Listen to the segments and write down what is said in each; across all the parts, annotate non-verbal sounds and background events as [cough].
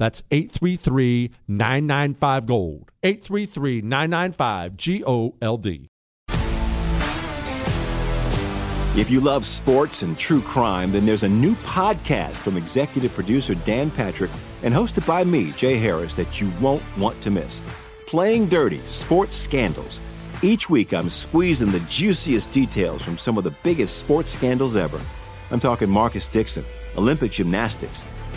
That's 833 995 Gold. 833 995 G O L D. If you love sports and true crime, then there's a new podcast from executive producer Dan Patrick and hosted by me, Jay Harris, that you won't want to miss. Playing Dirty Sports Scandals. Each week, I'm squeezing the juiciest details from some of the biggest sports scandals ever. I'm talking Marcus Dixon, Olympic gymnastics,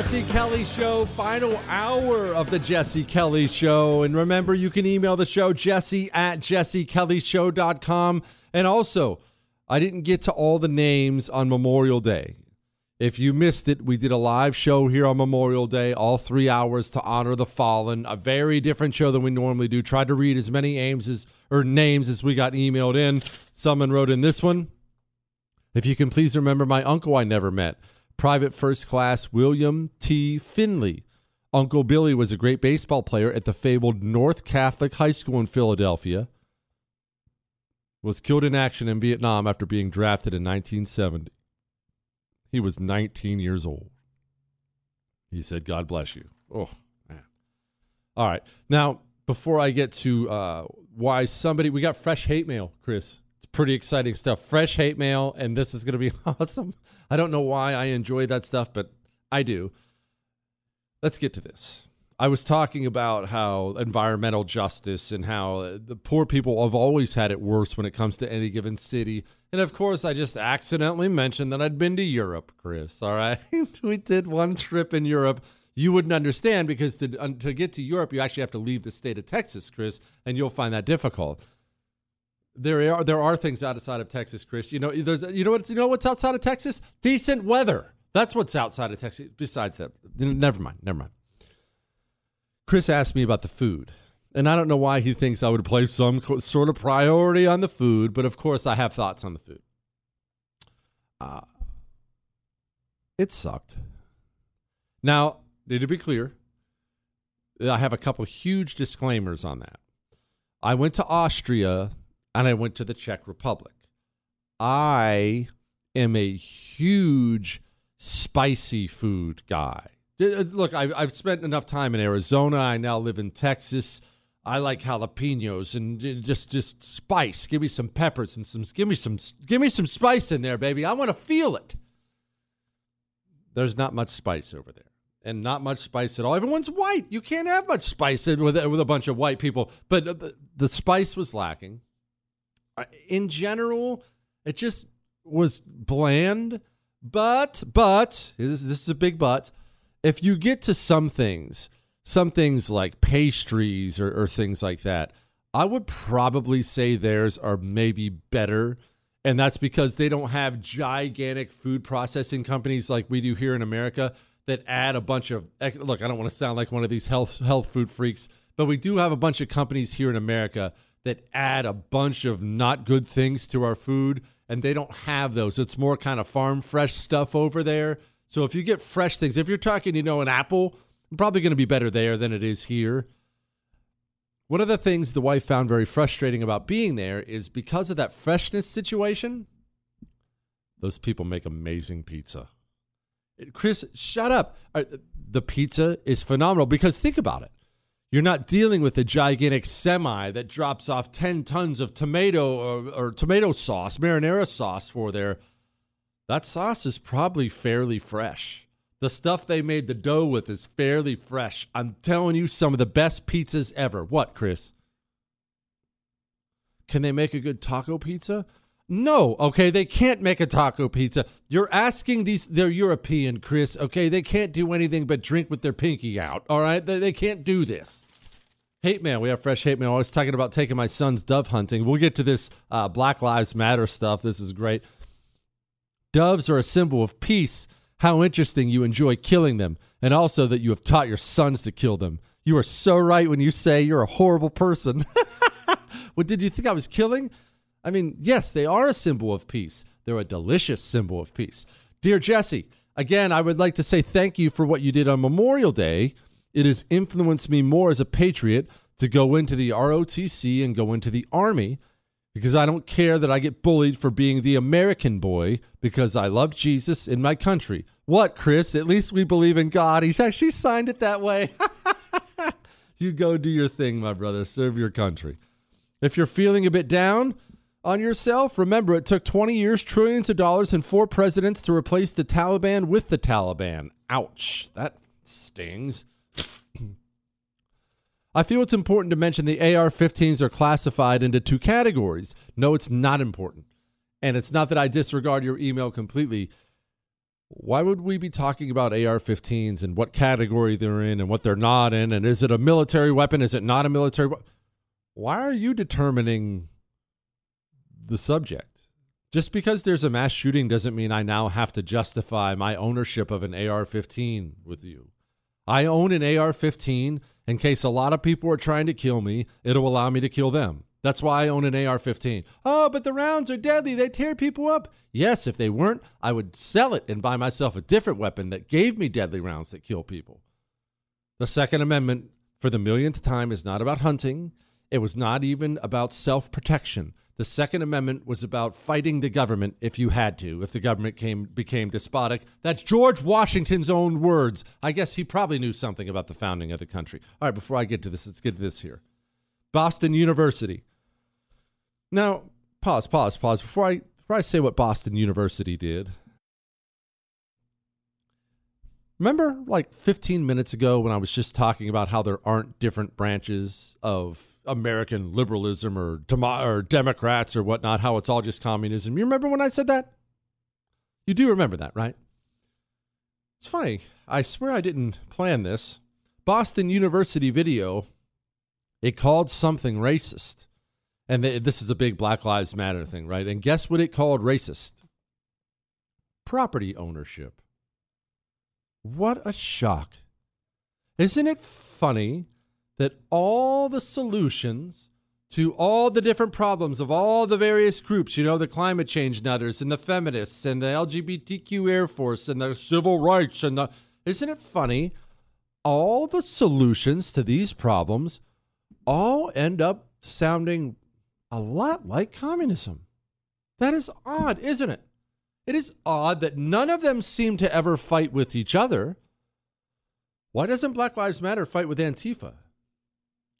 Jesse Kelly Show, final hour of the Jesse Kelly Show. And remember, you can email the show, jesse at jessekellyshow.com. And also, I didn't get to all the names on Memorial Day. If you missed it, we did a live show here on Memorial Day, all three hours to honor the fallen. A very different show than we normally do. Tried to read as many names as or names as we got emailed in. Someone wrote in this one. If you can please remember my uncle I never met, Private First Class William T. Finley. Uncle Billy was a great baseball player at the fabled North Catholic High School in Philadelphia. Was killed in action in Vietnam after being drafted in 1970. He was 19 years old. He said, God bless you. Oh, man. All right. Now, before I get to uh, why somebody, we got fresh hate mail, Chris. It's pretty exciting stuff. Fresh hate mail, and this is going to be [laughs] awesome. I don't know why I enjoy that stuff, but I do. Let's get to this. I was talking about how environmental justice and how uh, the poor people have always had it worse when it comes to any given city. And of course, I just accidentally mentioned that I'd been to Europe, Chris. All right. [laughs] we did one trip in Europe. You wouldn't understand because to, to get to Europe, you actually have to leave the state of Texas, Chris, and you'll find that difficult. There are there are things outside of Texas, Chris. You know, there's you know what you know what's outside of Texas? Decent weather. That's what's outside of Texas. Besides that, never mind. Never mind. Chris asked me about the food. And I don't know why he thinks I would place some sort of priority on the food, but of course I have thoughts on the food. Uh, it sucked. Now, to be clear, I have a couple huge disclaimers on that. I went to Austria and I went to the Czech Republic. I am a huge spicy food guy. Uh, Look, I've, I've spent enough time in Arizona. I now live in Texas. I like jalapenos and just just spice. Give me some peppers and some give me some give me some spice in there, baby. I want to feel it. There's not much spice over there. And not much spice at all. Everyone's white. You can't have much spice with with a bunch of white people. But the, the spice was lacking. In general, it just was bland. But but this, this is a big but. If you get to some things some things like pastries or, or things like that, I would probably say theirs are maybe better. And that's because they don't have gigantic food processing companies like we do here in America that add a bunch of look, I don't want to sound like one of these health health food freaks, but we do have a bunch of companies here in America that add a bunch of not good things to our food and they don't have those. It's more kind of farm fresh stuff over there. So if you get fresh things, if you're talking, you know, an apple, I'm Probably going to be better there than it is here. One of the things the wife found very frustrating about being there is because of that freshness situation, those people make amazing pizza. Chris, shut up. Uh, the pizza is phenomenal because think about it. You're not dealing with a gigantic semi that drops off 10 tons of tomato or, or tomato sauce, marinara sauce for there. That sauce is probably fairly fresh. The stuff they made the dough with is fairly fresh. I'm telling you, some of the best pizzas ever. What, Chris? Can they make a good taco pizza? No, okay, they can't make a taco pizza. You're asking these, they're European, Chris, okay? They can't do anything but drink with their pinky out, all right? They, they can't do this. Hate man, we have fresh hate man. I was talking about taking my son's dove hunting. We'll get to this uh, Black Lives Matter stuff. This is great. Doves are a symbol of peace how interesting you enjoy killing them, and also that you have taught your sons to kill them. You are so right when you say you're a horrible person. [laughs] what did you think I was killing? I mean, yes, they are a symbol of peace. They're a delicious symbol of peace. Dear Jesse, again, I would like to say thank you for what you did on Memorial Day. It has influenced me more as a patriot to go into the ROTC and go into the Army because I don't care that I get bullied for being the American boy because I love Jesus in my country. What, Chris? At least we believe in God. He's actually signed it that way. [laughs] you go do your thing, my brother. Serve your country. If you're feeling a bit down on yourself, remember it took 20 years, trillions of dollars, and four presidents to replace the Taliban with the Taliban. Ouch. That stings. [clears throat] I feel it's important to mention the AR 15s are classified into two categories. No, it's not important. And it's not that I disregard your email completely. Why would we be talking about AR 15s and what category they're in and what they're not in? And is it a military weapon? Is it not a military weapon? Why are you determining the subject? Just because there's a mass shooting doesn't mean I now have to justify my ownership of an AR 15 with you. I own an AR 15 in case a lot of people are trying to kill me, it'll allow me to kill them. That's why I own an AR 15. Oh, but the rounds are deadly. They tear people up. Yes, if they weren't, I would sell it and buy myself a different weapon that gave me deadly rounds that kill people. The Second Amendment, for the millionth time, is not about hunting. It was not even about self protection. The Second Amendment was about fighting the government if you had to, if the government came became despotic. That's George Washington's own words. I guess he probably knew something about the founding of the country. All right, before I get to this, let's get to this here. Boston University. Now, pause, pause, pause. Before I before I say what Boston University did, Remember, like 15 minutes ago, when I was just talking about how there aren't different branches of American liberalism or, demo- or Democrats or whatnot, how it's all just communism. You remember when I said that? You do remember that, right? It's funny. I swear I didn't plan this. Boston University video, it called something racist. And they, this is a big Black Lives Matter thing, right? And guess what it called racist? Property ownership. What a shock. Isn't it funny that all the solutions to all the different problems of all the various groups, you know, the climate change nutters and the feminists and the LGBTQ Air Force and the civil rights and the. Isn't it funny? All the solutions to these problems all end up sounding a lot like communism. That is odd, isn't it? It is odd that none of them seem to ever fight with each other. Why doesn't Black Lives Matter fight with Antifa?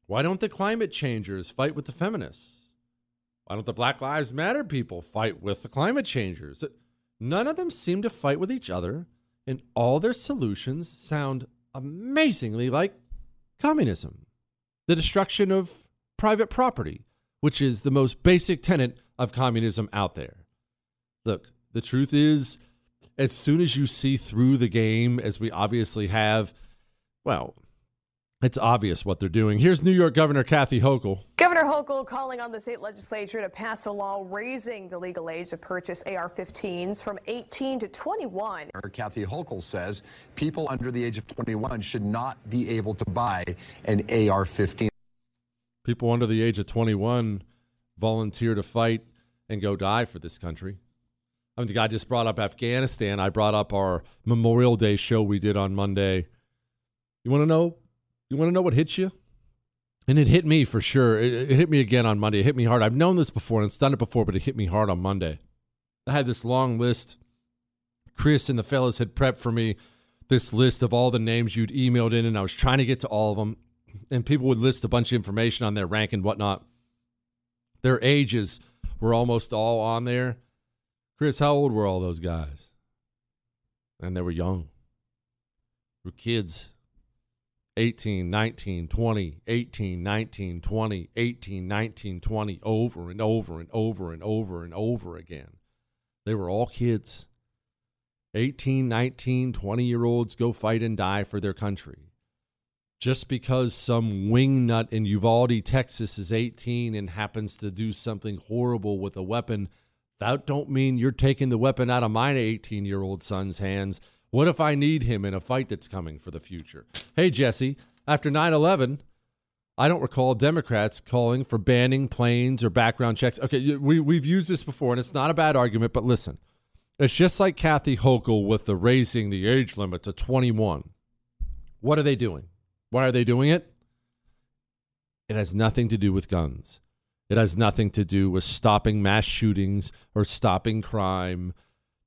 Why don't the climate changers fight with the feminists? Why don't the Black Lives Matter people fight with the climate changers? None of them seem to fight with each other, and all their solutions sound amazingly like communism the destruction of private property, which is the most basic tenet of communism out there. Look, the truth is, as soon as you see through the game, as we obviously have, well, it's obvious what they're doing. Here's New York Governor Kathy Hochul. Governor Hochul calling on the state legislature to pass a law raising the legal age to purchase AR 15s from 18 to 21. Kathy Hochul says people under the age of 21 should not be able to buy an AR 15. People under the age of 21 volunteer to fight and go die for this country. I mean, the guy just brought up Afghanistan. I brought up our Memorial Day show we did on Monday. You want to know you want to know what hits you? And it hit me for sure. It, it, hit me again on Monday. It hit me hard. I've known this before and it's done it before, but it hit me hard on Monday. I had this long list. Chris and the fellas had prepped for me this list of all the names you'd emailed in, and I was trying to get to all of them. And people would list a bunch of information on their rank and whatnot. Their ages were almost all on there. Chris, how old were all those guys? And they were young. They were kids. 18, 19, 20, 18, 19, 20, 18, 19, 20, over and over and over and over and over again. They were all kids. 18, 19, 20 year olds go fight and die for their country. Just because some wingnut in Uvalde, Texas is 18 and happens to do something horrible with a weapon, that don't mean you're taking the weapon out of my 18 year old son's hands what if I need him in a fight that's coming for the future? Hey, Jesse, after 9 11, I don't recall Democrats calling for banning planes or background checks. Okay, we, we've used this before, and it's not a bad argument, but listen. It's just like Kathy Hochul with the raising the age limit to 21. What are they doing? Why are they doing it? It has nothing to do with guns. It has nothing to do with stopping mass shootings or stopping crime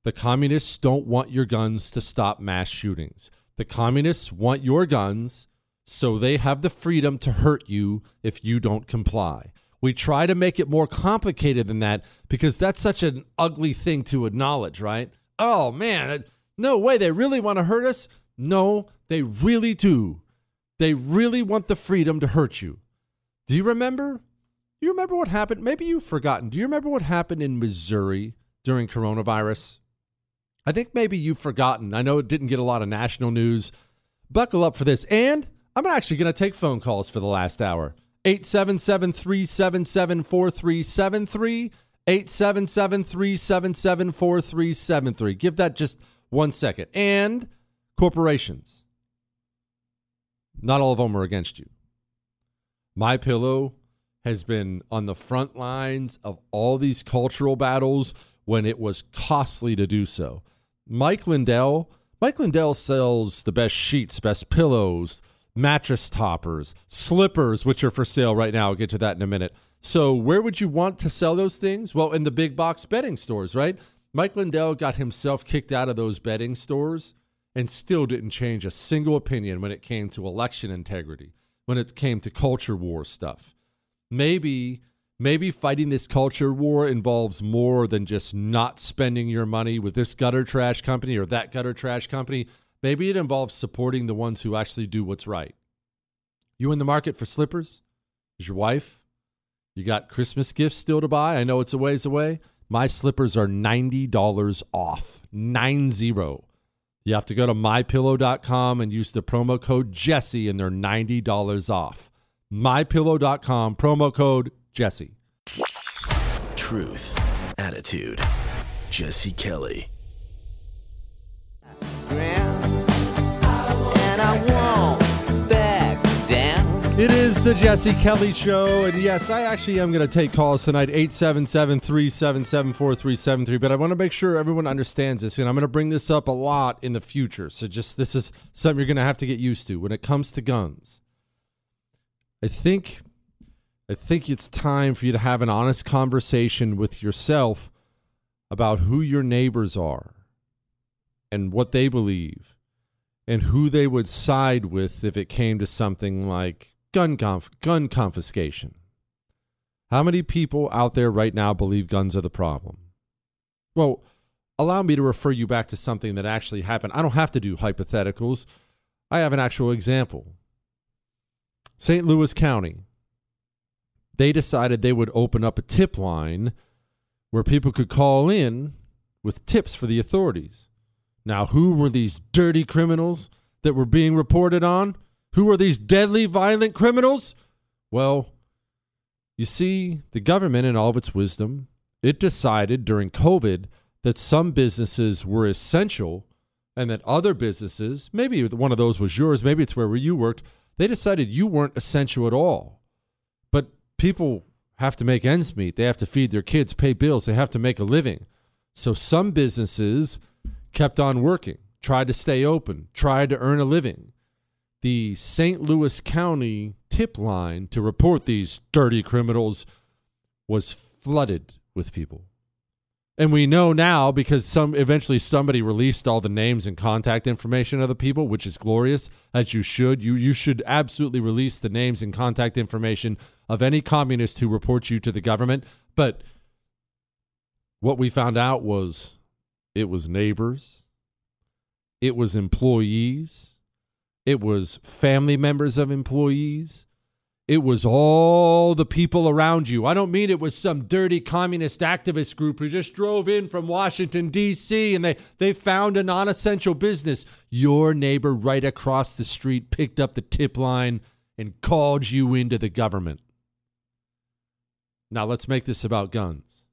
the communists don't want your guns to stop mass shootings. The communists want your guns so they have the freedom to hurt you if you don't comply. We try to make it more complicated than that because that's such an ugly thing to acknowledge, right? Oh man, no way, they really want to hurt us? No, they really do. They really want the freedom to hurt you. Do you remember? You remember what happened? Maybe you've forgotten. Do you remember what happened in Missouri during coronavirus? I think maybe you've forgotten. I know it didn't get a lot of national news. Buckle up for this. And I'm actually going to take phone calls for the last hour. 877 377 4373. 877 377 4373. Give that just one second. And corporations. Not all of them are against you. My Pillow has been on the front lines of all these cultural battles when it was costly to do so. Mike Lindell. Mike Lindell sells the best sheets, best pillows, mattress toppers, slippers, which are for sale right now. I'll get to that in a minute. So, where would you want to sell those things? Well, in the big box bedding stores, right? Mike Lindell got himself kicked out of those bedding stores and still didn't change a single opinion when it came to election integrity, when it came to culture war stuff. Maybe maybe fighting this culture war involves more than just not spending your money with this gutter trash company or that gutter trash company. Maybe it involves supporting the ones who actually do what's right. You in the market for slippers? Is your wife? You got Christmas gifts still to buy? I know it's a ways away. My slippers are $90 off. 90. You have to go to mypillow.com and use the promo code Jesse and they're $90 off. mypillow.com promo code Jesse. Truth, attitude, Jesse Kelly. It is the Jesse Kelly Show. And yes, I actually am going to take calls tonight 877 377 4373. But I want to make sure everyone understands this. And I'm going to bring this up a lot in the future. So just this is something you're going to have to get used to when it comes to guns. I think I think it's time for you to have an honest conversation with yourself about who your neighbors are and what they believe and who they would side with if it came to something like gun conf- gun confiscation. How many people out there right now believe guns are the problem? Well, allow me to refer you back to something that actually happened. I don't have to do hypotheticals. I have an actual example. St. Louis County, they decided they would open up a tip line where people could call in with tips for the authorities. Now, who were these dirty criminals that were being reported on? Who are these deadly, violent criminals? Well, you see, the government, in all of its wisdom, it decided during COVID that some businesses were essential and that other businesses, maybe one of those was yours, maybe it's where you worked, they decided you weren't essential at all. But people have to make ends meet. They have to feed their kids, pay bills, they have to make a living. So some businesses kept on working, tried to stay open, tried to earn a living. The St. Louis County tip line to report these dirty criminals was flooded with people. And we know now because some eventually somebody released all the names and contact information of the people, which is glorious, as you should. You you should absolutely release the names and contact information of any communist who reports you to the government. But what we found out was it was neighbors, it was employees, it was family members of employees, it was all the people around you. I don't mean it was some dirty communist activist group who just drove in from Washington, D.C., and they, they found a non essential business. Your neighbor right across the street picked up the tip line and called you into the government. Now let's make this about guns.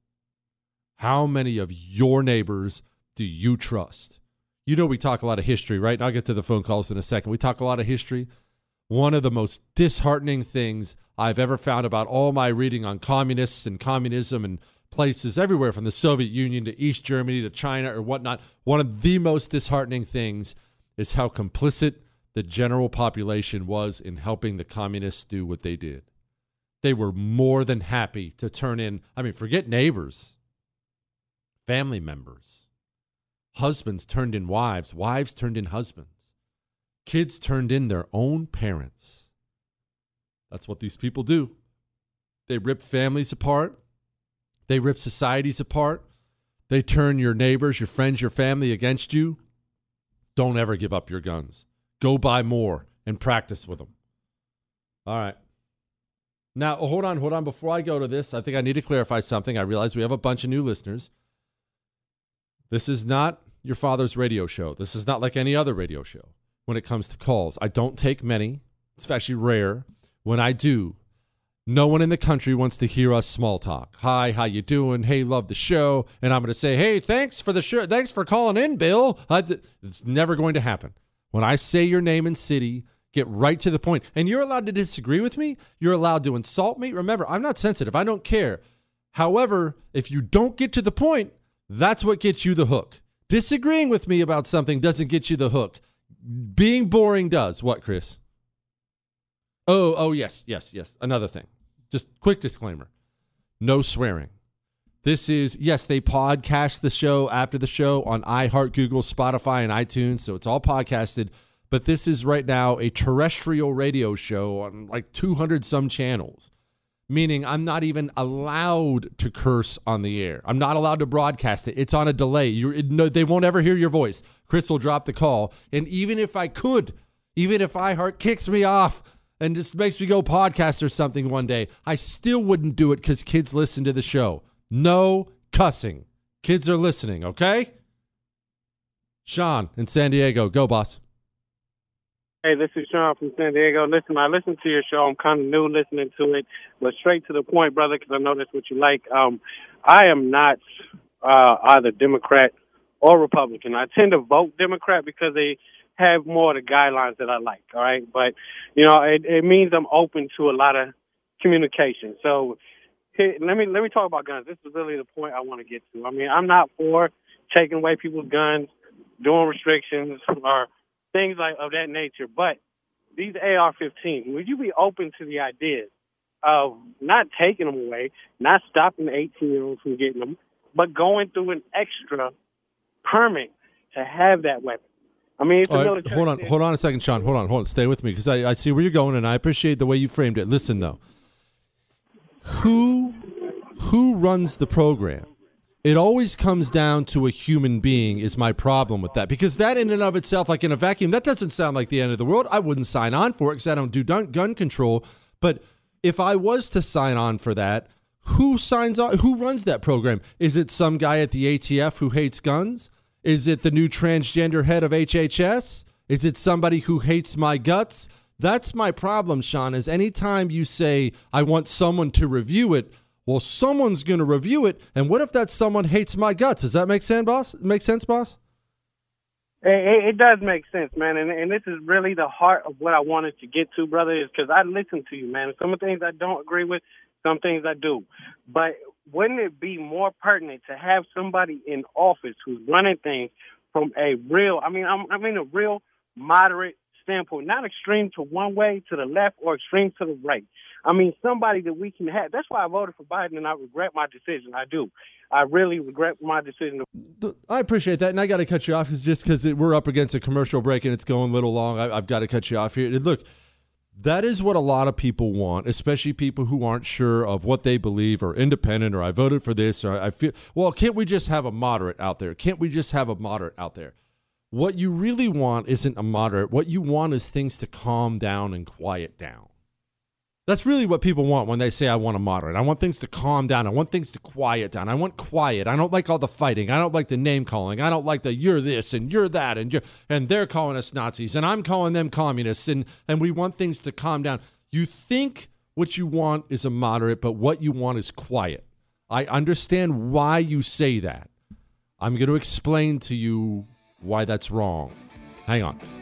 How many of your neighbors do you trust? You know, we talk a lot of history, right? And I'll get to the phone calls in a second. We talk a lot of history. One of the most disheartening things I've ever found about all my reading on communists and communism and places everywhere from the Soviet Union to East Germany to China or whatnot, one of the most disheartening things is how complicit the general population was in helping the communists do what they did. They were more than happy to turn in, I mean, forget neighbors, family members. Husbands turned in wives, wives turned in husbands, kids turned in their own parents. That's what these people do. They rip families apart, they rip societies apart, they turn your neighbors, your friends, your family against you. Don't ever give up your guns. Go buy more and practice with them. All right. Now, oh, hold on, hold on. Before I go to this, I think I need to clarify something. I realize we have a bunch of new listeners. This is not your father's radio show. This is not like any other radio show when it comes to calls. I don't take many. It's actually rare. When I do, no one in the country wants to hear us small talk. Hi, how you doing? Hey, love the show. And I'm going to say, hey, thanks for the show. Thanks for calling in, Bill. it's never going to happen. When I say your name and city, get right to the point. And you're allowed to disagree with me. You're allowed to insult me. Remember, I'm not sensitive. I don't care. However, if you don't get to the point, that's what gets you the hook. Disagreeing with me about something doesn't get you the hook. Being boring does. What, Chris? Oh, oh, yes, yes, yes. Another thing. Just quick disclaimer no swearing. This is, yes, they podcast the show after the show on iHeart, Google, Spotify, and iTunes. So it's all podcasted. But this is right now a terrestrial radio show on like 200 some channels meaning I'm not even allowed to curse on the air. I'm not allowed to broadcast it. It's on a delay. You no, they won't ever hear your voice. Chris will drop the call, and even if I could, even if iHeart kicks me off and just makes me go podcast or something one day, I still wouldn't do it because kids listen to the show. No cussing. Kids are listening. Okay. Sean in San Diego, go boss. Hey, this is Sean from San Diego. Listen, I listen to your show. I'm kind of new listening to it, but straight to the point, brother, because I know that's what you like. Um, I am not uh, either Democrat or Republican. I tend to vote Democrat because they have more of the guidelines that I like. All right, but you know, it, it means I'm open to a lot of communication. So let me let me talk about guns. This is really the point I want to get to. I mean, I'm not for taking away people's guns, doing restrictions, or things like of that nature. But these AR-15, would you be open to the idea of not taking them away, not stopping the 18-year-olds from getting them, but going through an extra permit to have that weapon? I mean, right, hold on, hold on a second, Sean. Hold on, hold on. Stay with me because I, I see where you're going, and I appreciate the way you framed it. Listen, though, who who runs the program? It always comes down to a human being. Is my problem with that because that in and of itself, like in a vacuum, that doesn't sound like the end of the world. I wouldn't sign on for it because I don't do gun control. But if I was to sign on for that, who signs on? Who runs that program? Is it some guy at the ATF who hates guns? Is it the new transgender head of HHS? Is it somebody who hates my guts? That's my problem, Sean, is anytime you say, I want someone to review it, well, someone's going to review it. And what if that someone hates my guts? Does that make sense, boss? Make sense, boss? It, it does make sense, man. And, and this is really the heart of what I wanted to get to, brother, is because I listen to you, man. Some of the things I don't agree with, some things I do. But wouldn't it be more pertinent to have somebody in office who's running things from a real, I mean, I'm, I mean, a real moderate standpoint, not extreme to one way to the left or extreme to the right. I mean, somebody that we can have. That's why I voted for Biden, and I regret my decision. I do. I really regret my decision. I appreciate that, and I got to cut you off because just because we're up against a commercial break and it's going a little long, I, have got to cut you off here. Look, that is what a lot of people want, especially people who aren't sure of what they believe or independent or I voted for this or I feel well, can't we just have a moderate out there? Can't we just have a moderate out there? What you really want isn't a moderate. What you want is things to calm down and quiet down. That's really what people want when they say, I want a moderate. I want things to calm down. I want things to quiet down. I want quiet. I don't like all the fighting. I don't like the name calling. I don't like the you're this and you're that and you're, and they're calling us Nazis and I'm calling them communists and, and we want things to calm down. You think what you want is a moderate, but what you want is quiet. I understand why you say that. I'm going to explain to you why that's wrong. Hang on.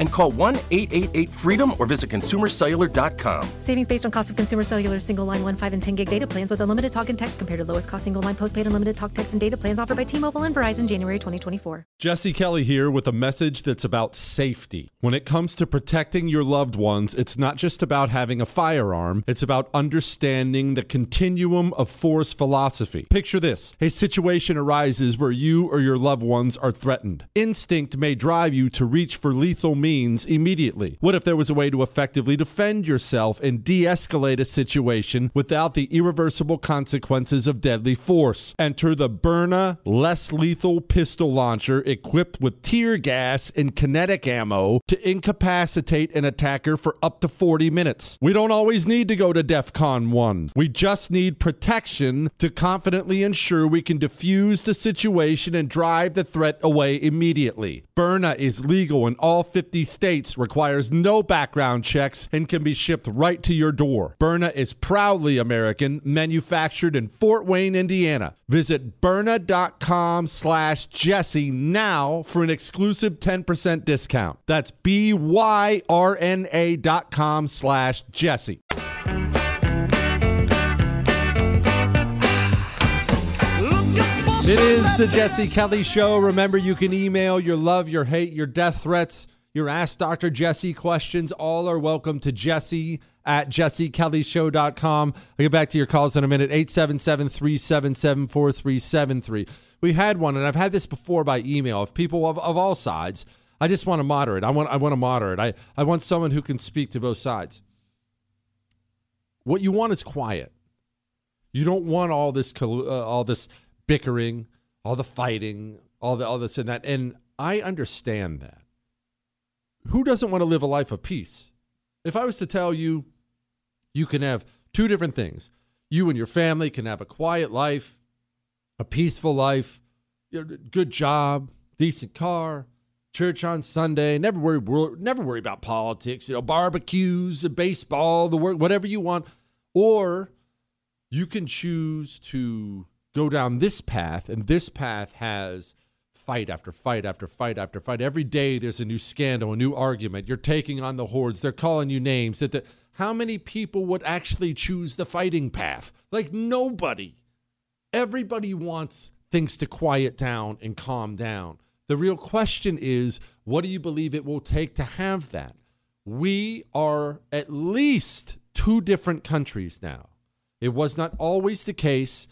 And call 1 888 freedom or visit consumercellular.com. Savings based on cost of consumer cellular single line 1, 5, and 10 gig data plans with unlimited talk and text compared to lowest cost single line postpaid unlimited talk, text, and data plans offered by T Mobile and Verizon January 2024. Jesse Kelly here with a message that's about safety. When it comes to protecting your loved ones, it's not just about having a firearm, it's about understanding the continuum of force philosophy. Picture this a situation arises where you or your loved ones are threatened. Instinct may drive you to reach for lethal means immediately. What if there was a way to effectively defend yourself and de escalate a situation without the irreversible consequences of deadly force? Enter the Byrna less lethal pistol launcher equipped with tear gas and kinetic ammo to incapacitate an attacker for up to 40 minutes. We don't always need to go to DEF CON 1. We just need protection to confidently ensure we can defuse the situation and drive the threat away immediately. Byrna is legal in all 50 states, requires no background checks, and can be shipped right to your door. Byrna is proudly American, manufactured in Fort Wayne, Indiana. Visit Byrna.com slash Jesse now for an exclusive 10% discount. That's B-Y-R-N-A dot com slash Jesse. It is the Jesse Kelly Show. Remember, you can email your love, your hate, your death threats, your Ask Dr. Jesse questions. All are welcome to Jesse at jessekellyshow.com. I'll get back to your calls in a minute. 877 377 4373. We had one, and I've had this before by email of people of, of all sides. I just want to moderate. I want I want to moderate. I, I want someone who can speak to both sides. What you want is quiet. You don't want all this uh, all this bickering, all the fighting, all the all this and that. And I understand that. Who doesn't want to live a life of peace? If I was to tell you you can have two different things. You and your family can have a quiet life, a peaceful life, good job, decent car, church on Sunday, never worry never worry about politics, you know, barbecues, baseball, the work, whatever you want. Or you can choose to go down this path, and this path has fight after fight after fight after fight. Every day there's a new scandal, a new argument. You're taking on the hordes. They're calling you names. That the, how many people would actually choose the fighting path? Like nobody. Everybody wants things to quiet down and calm down. The real question is, what do you believe it will take to have that? We are at least two different countries now. It was not always the case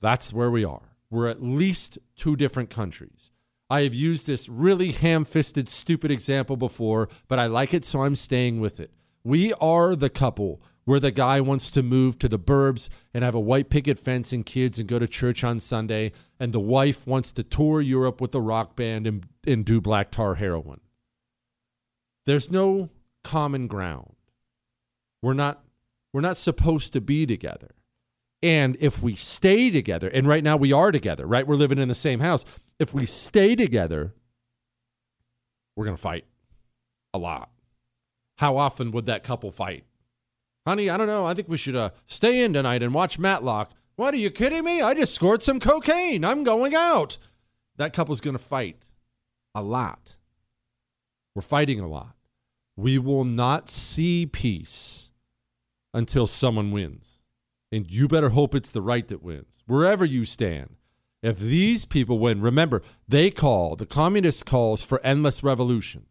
that's where we are. We're at least two different countries. I have used this really ham fisted, stupid example before, but I like it, so I'm staying with it. We are the couple where the guy wants to move to the burbs and have a white picket fence and kids and go to church on Sunday, and the wife wants to tour Europe with a rock band and, and do black tar heroin. There's no common ground. We're not we're not supposed to be together. And if we stay together, and right now we are together, right? We're living in the same house. If we stay together, we're going to fight a lot. How often would that couple fight? Honey, I don't know. I think we should uh, stay in tonight and watch Matlock. What are you kidding me? I just scored some cocaine. I'm going out. That couple's going to fight a lot. We're fighting a lot. We will not see peace until someone wins and you better hope it's the right that wins, wherever you stand. If these people win, remember, they call, the communist calls for endless revolution.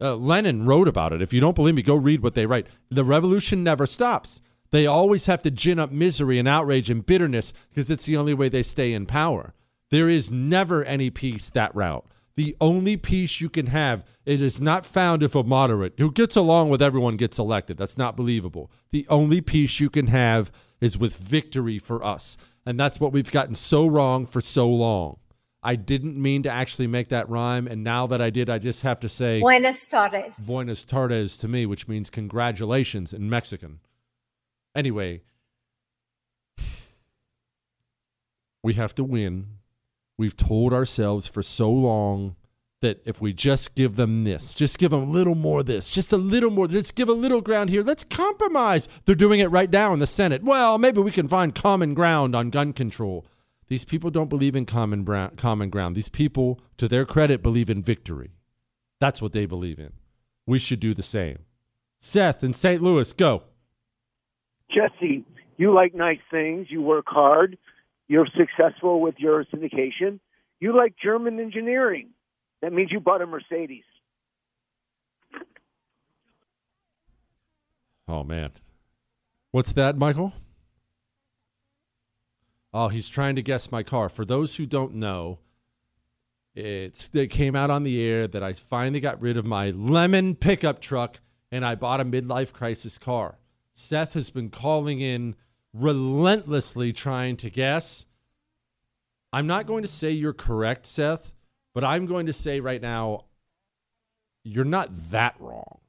Uh, Lenin wrote about it. If you don't believe me, go read what they write. The revolution never stops. They always have to gin up misery and outrage and bitterness because it's the only way they stay in power. There is never any peace that route. The only peace you can have, it is not found if a moderate who gets along with everyone gets elected. That's not believable. The only peace you can have is with victory for us. And that's what we've gotten so wrong for so long. I didn't mean to actually make that rhyme. And now that I did, I just have to say Buenas tardes. Buenas tardes to me, which means congratulations in Mexican. Anyway, we have to win. We've told ourselves for so long that if we just give them this, just give them a little more this, just a little more, let's give a little ground here, let's compromise. They're doing it right now in the Senate. Well, maybe we can find common ground on gun control. These people don't believe in common, common ground. These people, to their credit, believe in victory. That's what they believe in. We should do the same. Seth in St. Louis, go. Jesse, you like nice things. You work hard. You're successful with your syndication. You like German engineering. That means you bought a Mercedes. Oh, man. What's that, Michael? Oh, he's trying to guess my car. For those who don't know, it's it came out on the air that I finally got rid of my lemon pickup truck and I bought a midlife crisis car. Seth has been calling in relentlessly trying to guess. I'm not going to say you're correct, Seth, but I'm going to say right now you're not that wrong.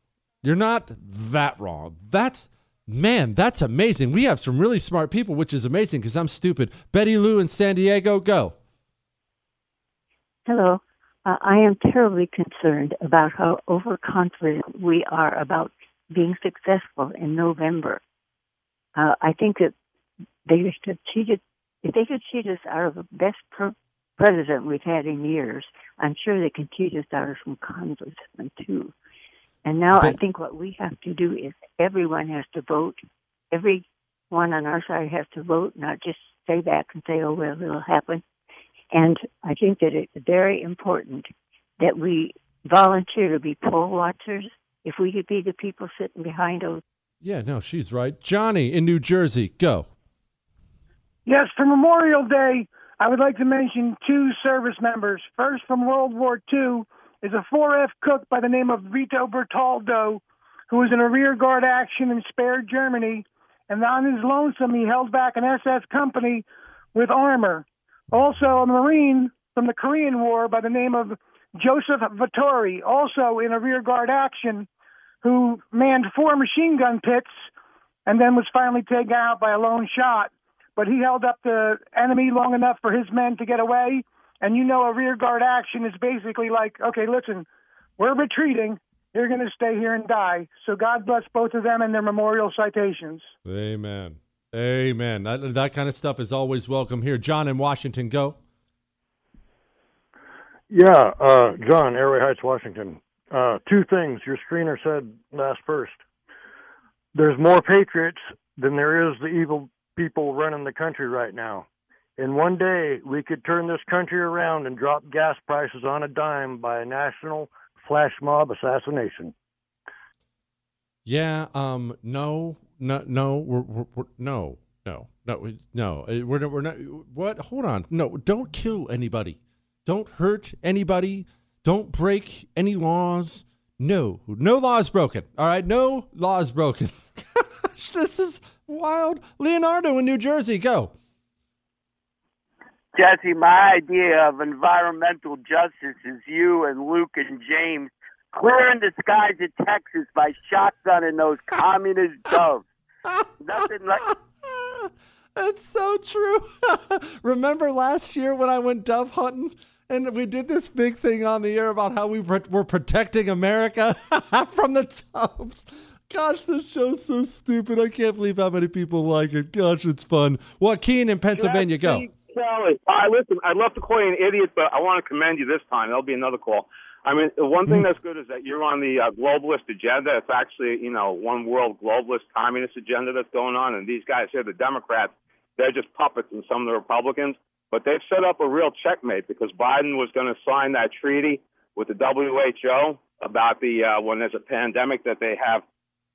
You're not that wrong. That's Man, that's amazing. We have some really smart people, which is amazing because I'm stupid. Betty Lou in San Diego, go. Hello. Uh, I am terribly concerned about how overconfident we are about being successful in November. Uh, I think that they should cheated. If they could cheat us out of the best president we've had in years, I'm sure they can cheat us out of some congressmen too. And now but, I think what we have to do is everyone has to vote. Everyone on our side has to vote, not just stay back and say, oh, well, it'll happen. And I think that it's very important that we volunteer to be poll watchers. If we could be the people sitting behind those. Yeah, no, she's right. Johnny in New Jersey, go. Yes, for Memorial Day, I would like to mention two service members. First, from World War II, is a 4F cook by the name of Vito Bertoldo, who was in a rearguard action in spared Germany. And on his lonesome, he held back an SS company with armor. Also, a Marine from the Korean War by the name of Joseph Vittori, also in a rearguard action, who manned four machine gun pits and then was finally taken out by a lone shot. But he held up the enemy long enough for his men to get away and you know, a rear guard action is basically like, okay, listen, we're retreating. You're going to stay here and die. So God bless both of them and their memorial citations. Amen. Amen. That, that kind of stuff is always welcome here. John in Washington, go. Yeah, uh, John, Airway Heights, Washington. Uh, two things your screener said last first. There's more patriots than there is the evil people running the country right now. In one day, we could turn this country around and drop gas prices on a dime by a national flash mob assassination. Yeah. Um. No. No. No. We're, we're, we're no. No. No. No. Uh, we're we're not. What? Hold on. No. Don't kill anybody. Don't hurt anybody. Don't break any laws. No. No law is broken. All right. No law is broken. [laughs] Gosh, this is wild. Leonardo in New Jersey. Go. Jesse, my idea of environmental justice is you and Luke and James clearing the skies of Texas by shotgunning those communist [laughs] doves. Nothing like. That's so true. [laughs] Remember last year when I went dove hunting and we did this big thing on the air about how we were protecting America [laughs] from the doves. Gosh, this show's so stupid. I can't believe how many people like it. Gosh, it's fun. Joaquin in Pennsylvania, go. Kelly. I listen. I'd love to call you an idiot, but I want to commend you this time. There'll be another call. I mean, one thing mm. that's good is that you're on the uh, globalist agenda. It's actually, you know, one world globalist communist agenda that's going on. And these guys here, the Democrats, they're just puppets and some of the Republicans. But they've set up a real checkmate because Biden was going to sign that treaty with the WHO about the uh, when there's a pandemic that they have,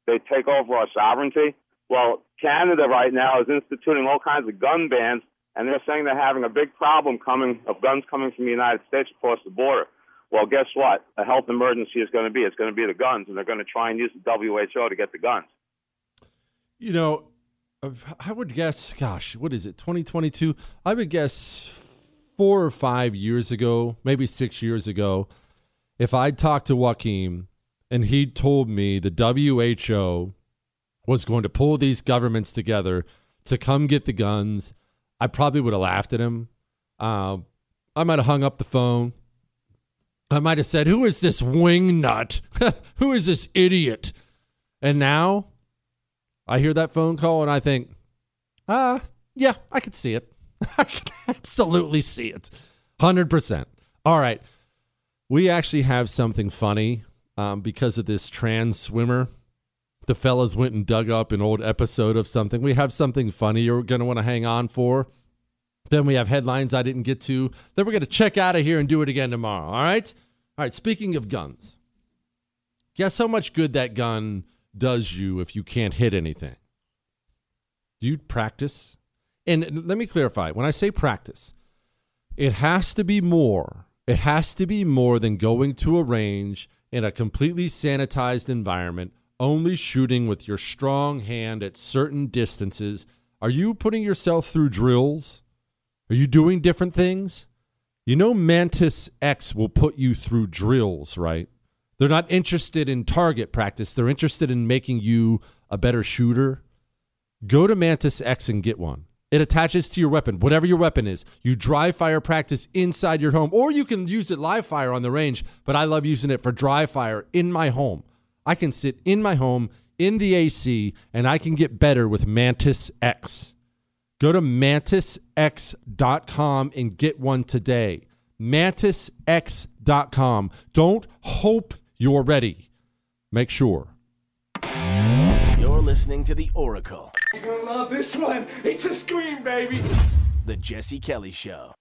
they take over our sovereignty. Well, Canada right now is instituting all kinds of gun bans and they're saying they're having a big problem coming of guns coming from the United States across the border. Well, guess what? A health emergency is going to be. It's going to be the guns, and they're going to try and use the WHO to get the guns. You know, I would guess, gosh, what is it, 2022? I would guess four or five years ago, maybe six years ago, if I'd talked to Joaquin and he told me the WHO was going to pull these governments together to come get the guns I probably would have laughed at him. Uh, I might have hung up the phone. I might have said, Who is this wing nut? [laughs] Who is this idiot? And now I hear that phone call and I think, Ah, uh, yeah, I could see it. [laughs] I can absolutely see it. 100%. All right. We actually have something funny um, because of this trans swimmer. The fellas went and dug up an old episode of something. We have something funny you're going to want to hang on for. Then we have headlines I didn't get to. Then we're going to check out of here and do it again tomorrow. All right? All right. Speaking of guns, guess how much good that gun does you if you can't hit anything? Do you practice? And let me clarify when I say practice, it has to be more. It has to be more than going to a range in a completely sanitized environment, only shooting with your strong hand at certain distances. Are you putting yourself through drills? Are you doing different things? You know, Mantis X will put you through drills, right? They're not interested in target practice, they're interested in making you a better shooter. Go to Mantis X and get one. It attaches to your weapon, whatever your weapon is. You dry fire practice inside your home, or you can use it live fire on the range, but I love using it for dry fire in my home. I can sit in my home in the AC and I can get better with Mantis X. Go to mantisx.com and get one today. Mantisx.com. Don't hope you're ready. Make sure. You're listening to The Oracle, You're gonna love this one. It's a scream, baby. The Jesse Kelly Show.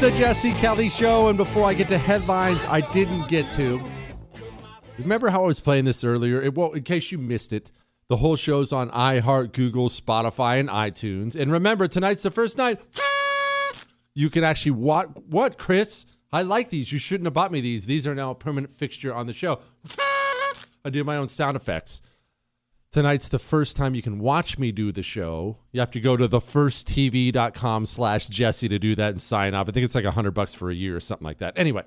The Jesse Kelly Show, and before I get to headlines, I didn't get to. Remember how I was playing this earlier? It, well, in case you missed it, the whole show's on iHeart, Google, Spotify, and iTunes. And remember, tonight's the first night. [laughs] You can actually what? What, Chris? I like these. You shouldn't have bought me these. These are now a permanent fixture on the show. [laughs] I do my own sound effects. Tonight's the first time you can watch me do the show. You have to go to thefirsttv.com slash Jesse to do that and sign up. I think it's like a hundred bucks for a year or something like that. Anyway.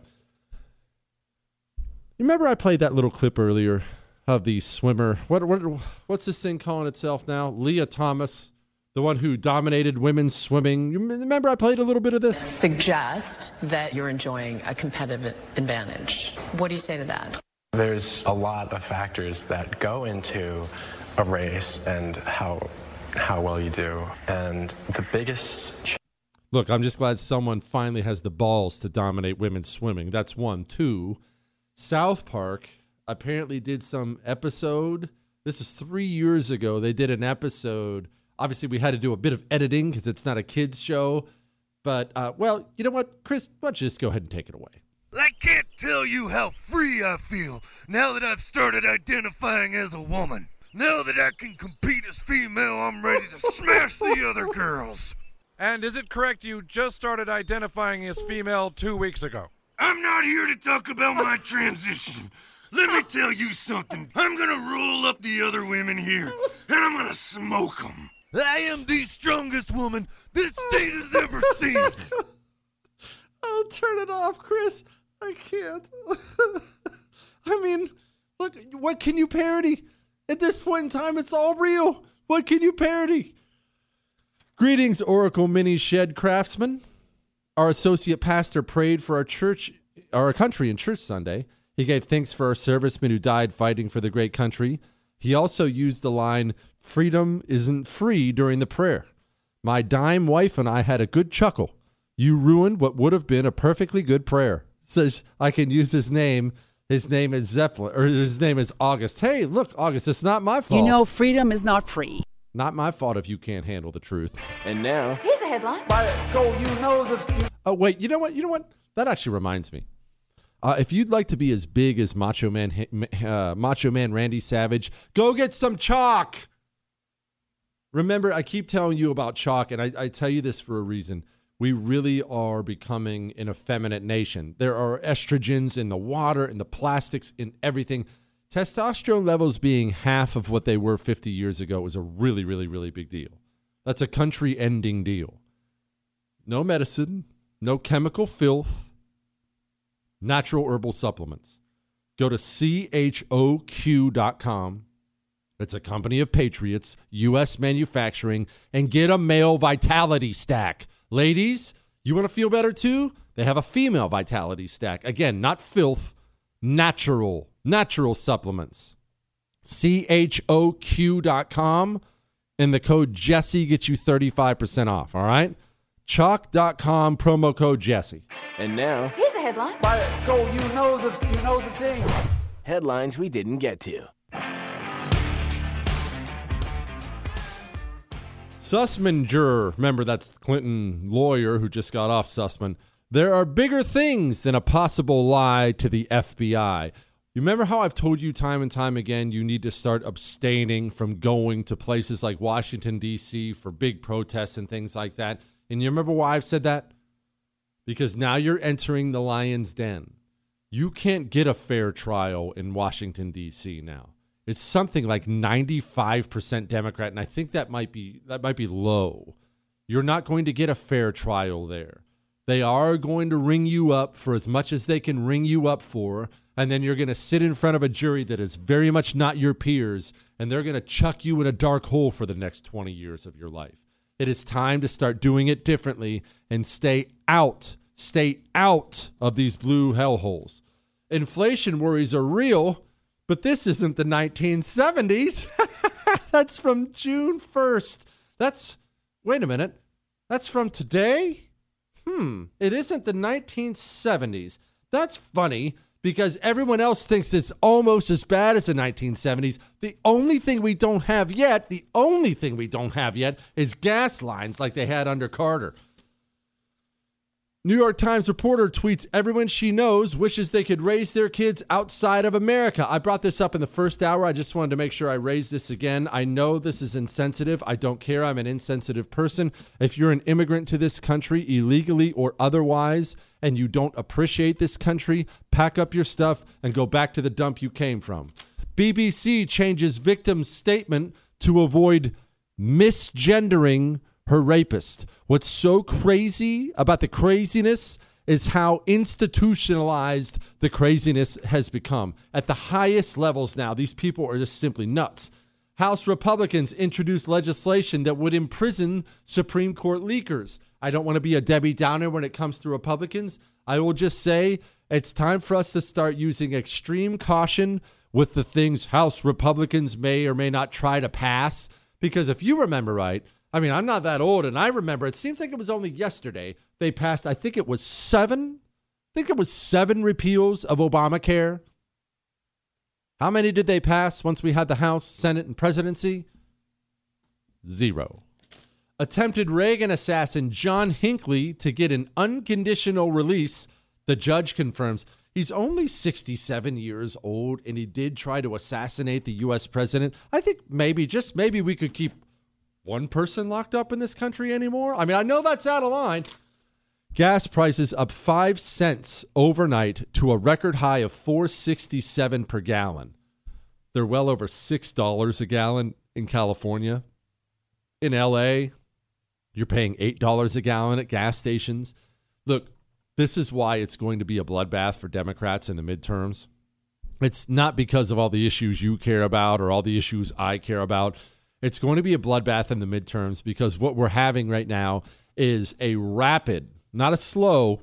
Remember I played that little clip earlier of the swimmer. What, what what's this thing calling itself now? Lia Thomas, the one who dominated women's swimming. You remember I played a little bit of this? suggest that you're enjoying a competitive advantage. What do you say to that? There's a lot of factors that go into a race and how how well you do. And the biggest Look, I'm just glad someone finally has the balls to dominate women's swimming. That's one. Two, South Park apparently did some episode. This is three years ago. They did an episode. Obviously, we had to do a bit of editing because it's not a kids' show. But, uh, well, you know what, Chris? Why don't you just go ahead and take it away? I can't tell you how free I feel now that I've started identifying as a woman. Now that I can compete as female, I'm ready to smash the other girls. And is it correct you just started identifying as female two weeks ago? I'm not here to talk about my transition. Let me tell you something. I'm gonna roll up the other women here, and I'm gonna smoke them. I am the strongest woman this state has ever seen. I'll turn it off, Chris. I can't. [laughs] I mean, look, what can you parody? At this point in time, it's all real. What can you parody? Greetings, Oracle Mini Shed craftsman. Our associate pastor prayed for our church, our country in church Sunday. He gave thanks for our servicemen who died fighting for the great country. He also used the line, Freedom isn't free during the prayer. My dime wife and I had a good chuckle. You ruined what would have been a perfectly good prayer. Says I can use his name. His name is Zeppelin, or his name is August. Hey, look, August, it's not my fault. You know, freedom is not free. not my fault if you can't handle the truth. And now, Here's a headline. Go, you know the. Oh wait, you know what? You know what? That actually reminds me. Uh, if you'd like to be as big as Macho Man, uh, Macho Man Randy Savage, go get some chalk. Remember, I keep telling you about chalk, and I, I tell you this for a reason. We really are becoming an effeminate nation. There are estrogens in the water, in the plastics, in everything. Testosterone levels being half of what they were 50 years ago is a really, really, really big deal. That's a country ending deal. No medicine, no chemical filth, natural herbal supplements. Go to choq.com. It's a company of patriots, U.S. manufacturing, and get a male vitality stack. Ladies, You want to feel better too? They have a female vitality stack. Again, not filth, natural, natural supplements. CHOQ.com and the code Jesse gets you 35% off. All right? Choq.com promo code Jesse. And now, Here's a headline. By go, you know the you know the thing. headlines we didn't get to. Sussmann juror, remember that's Clinton lawyer who just got off Sussmann. There are bigger things than a possible lie to the FBI. You remember how I've told you time and time again you need to start abstaining from going to places like Washington, D.C. for big protests and things like that? And you remember why I've said that? Because now you're entering the lion's den. You can't get a fair trial in Washington, D.C. now. It's something like 95% Democrat, and I think that might be that might be low. You're not going to get a fair trial there. They are going to ring you up for as much as they can ring you up for, and then you're going to sit in front of a jury that is very much not your peers, and they're going to chuck you in a dark hole for the next 20 years of your life. It is time to start doing it differently and stay out, stay out of these blue hellholes. Inflation worries are real, but this isn't the 1970s. [laughs] That's from June 1st. That's, wait a minute, that's from today? Hmm, it isn't the 1970s. That's funny because everyone else thinks it's almost as bad as the 1970s. The only thing we don't have yet, the only thing we don't have yet is gas lines like they had under Carter. New York Times reporter tweets everyone she knows wishes they could raise their kids outside of America. I brought this up in the first hour. I just wanted to make sure I raise this again. I know this is insensitive. I don't care. I'm an insensitive person. If you're an immigrant to this country, illegally or otherwise, and you don't appreciate this country, pack up your stuff and go back to the dump you came from. BBC changes victim's statement to avoid misgendering her rapist. What's so crazy about the craziness is how institutionalized the craziness has become. At the highest levels now, these people are just simply nuts. House Republicans introduced legislation that would imprison Supreme Court leakers. I don't want to be a Debbie Downer when it comes to Republicans. I will just say it's time for us to start using extreme caution with the things House Republicans may or may not try to pass. Because if you remember right, I mean, I'm not that old, and I remember it seems like it was only yesterday they passed, I think it was seven, I think it was seven repeals of Obamacare. How many did they pass once we had the House, Senate, and presidency? Zero. Attempted Reagan assassin John Hinckley to get an unconditional release, the judge confirms. He's only 67 years old and he did try to assassinate the U.S. president. I think maybe, just maybe, we could keep one person locked up in this country anymore? I mean, I know that's out of line. Gas prices up 5 cents overnight to a record high of 467 per gallon. They're well over $6 a gallon in California. In LA, you're paying $8 a gallon at gas stations. Look, this is why it's going to be a bloodbath for Democrats in the midterms. It's not because of all the issues you care about or all the issues I care about. It's going to be a bloodbath in the midterms because what we're having right now is a rapid, not a slow,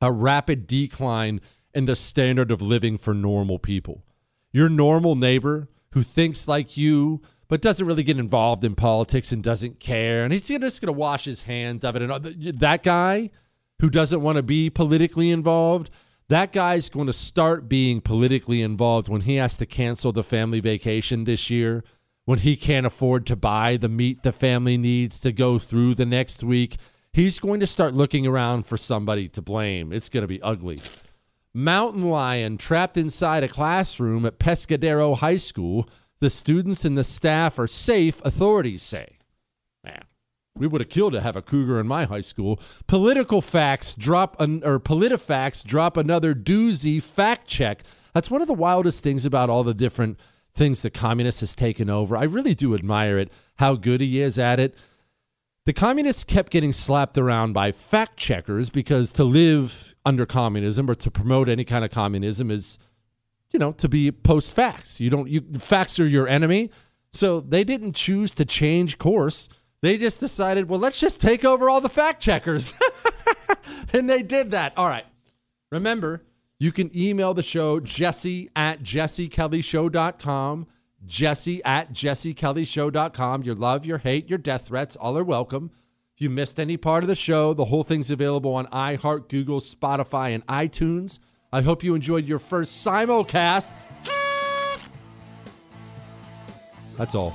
a rapid decline in the standard of living for normal people. Your normal neighbor who thinks like you, but doesn't really get involved in politics and doesn't care, and he's just going to wash his hands of it. And that guy who doesn't want to be politically involved, that guy's going to start being politically involved when he has to cancel the family vacation this year when he can't afford to buy the meat the family needs to go through the next week, he's going to start looking around for somebody to blame. It's going to be ugly. Mountain lion trapped inside a classroom at Pescadero High School. The students and the staff are safe, authorities say. Man, we would have killed to have a cougar in my high school. Political facts drop an, or PolitiFacts drop another doozy fact check. That's one of the wildest things about all the different things the communist has taken over. I really do admire it, how good he is at it. The communists kept getting slapped around by fact checkers because to live under communism or to promote any kind of communism is, you know, to be post facts. You don't, you, facts are your enemy. So they didn't choose to change course. They just decided, well, let's just take over all the fact checkers. [laughs] and they did that. All right. Remember, you can email the show, jesse at jessekellyshow.com. Jesse at jessekellyshow.com. Your love, your hate, your death threats, all are welcome. If you missed any part of the show, the whole thing's available on iHeart, Google, Spotify, and iTunes. I hope you enjoyed your first simulcast. That's all.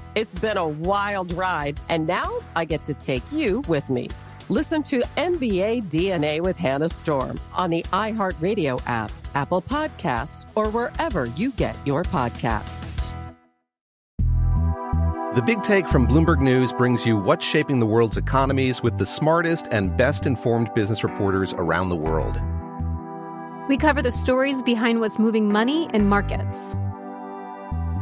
It's been a wild ride, and now I get to take you with me. Listen to NBA DNA with Hannah Storm on the iHeartRadio app, Apple Podcasts, or wherever you get your podcasts. The Big Take from Bloomberg News brings you what's shaping the world's economies with the smartest and best informed business reporters around the world. We cover the stories behind what's moving money and markets